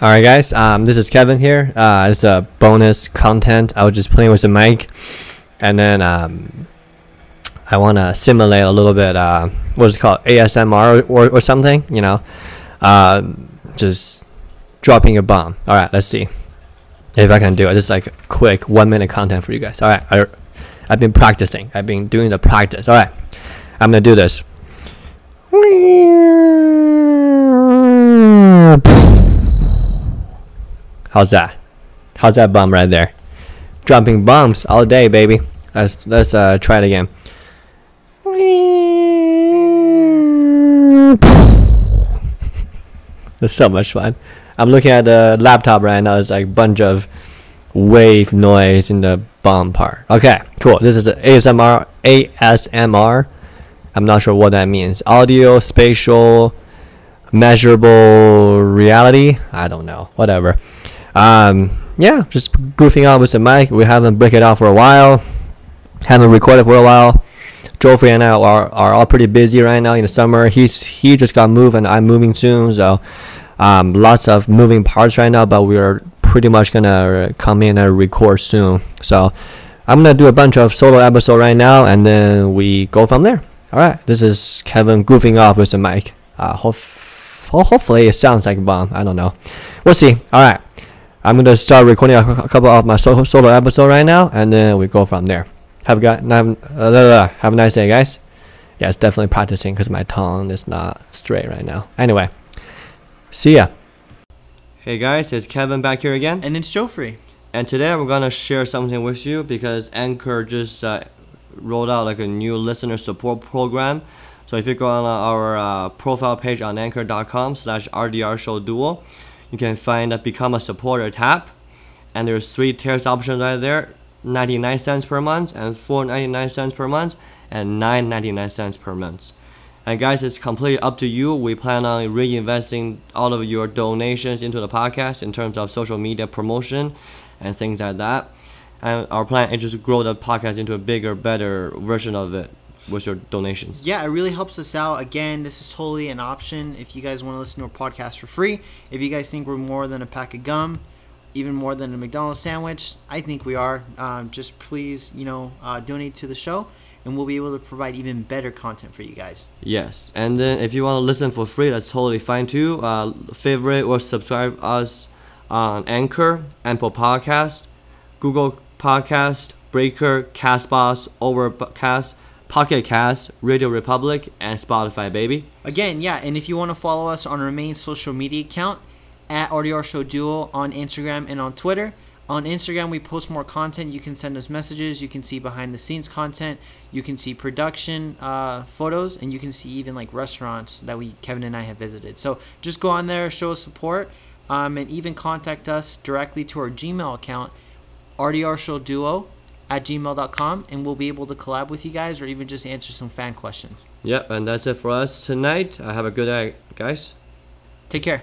All right, guys. Um, this is Keven here. Uh, it's a bonus content. I was just playing with the mic, and then um, I want to simulate a little bit. Uh, what's it called? ASMR or, or something? You know, uh, just dropping a bomb. All right, let's see if I can do it. Just like quick one minute content for you guys. All right, I, I've been practicing. I've been doing the practice. All right, I'm gonna do this. How's that? How's that bomb right there? Dropping bombs all day, baby. Let's let's uh, try it again. It's so much fun. I'm looking at the laptop right now. It's like a bunch of wave noise in the bomb part. Okay, cool. This is ASMR. ASMR. I'm not sure what that means. Audio, spatial, measurable reality. I don't know. Whatever. Um, yeah, just goofing out with the mic. We haven't break it out for a while. Haven't recorded for a while. Joffrey and I are, are all pretty busy right now in the summer. He's he just got moved and I'm moving soon, so um, lots of moving parts right now. But we are pretty much gonna come in and record soon. So I'm gonna do a bunch of solo episode right now, and then we go from there. All right, this is Keven goofing off with the mic. Uh, ho- ho- hopefully it sounds like a bomb. I don't know. We'll see. All right, I'm gonna start recording a, a couple of my solo solo episode right now, and then we go from there. Have a gu- have, uh, have a nice day, guys. Yeah, it's definitely practicing because my tongue is not straight right now. Anyway, see ya. Hey guys, it's Keven back here again. And it's Joffrey. And today we're gonna share something with you because Anchor just uh, rolled out like a new listener support program. So if you go on our uh, profile page on anchor.com/slash RDR Show Duo, you can find a Become a Supporter tab, and there's three tiers options right there: 99 cents per month, and 4.99 cents per month, and 9.99 cents per month. And guys, it's completely up to you. We plan on reinvesting all of your donations into the podcast in terms of social media promotion and things like that. And our plan is just to grow the podcast into a bigger, better version of it with your donations. Yeah, it really helps us out. Again, this is totally an option if you guys want to listen to our podcast for free. If you guys think we're more than a pack of gum, even more than a McDonald's sandwich, I think we are. Um, just please, you know, uh, donate to the show, and we'll be able to provide even better content for you guys. Yes, and then if you want to listen for free, that's totally fine too. Uh, favorite or subscribe us on Anchor, Apple Podcast, Google Podcast, Breaker, Castbox, Overcast, Pocket Cast, Radio Republic, and Spotify, baby. Again, yeah, and if you want to follow us on our main social media account at RDR Show Duo on Instagram and on Twitter. On Instagram, we post more content. You can send us messages. You can see behind the scenes content. You can see production uh, photos, and you can see even like restaurants that we Keven and I have visited. So just go on there, show us support, um, and even contact us directly to our Gmail account, rdrshowduo at gmail.com, and we'll be able to collab with you guys or even just answer some fan questions. Yep, and that's it for us tonight. Uh, have a good night, guys. Take care.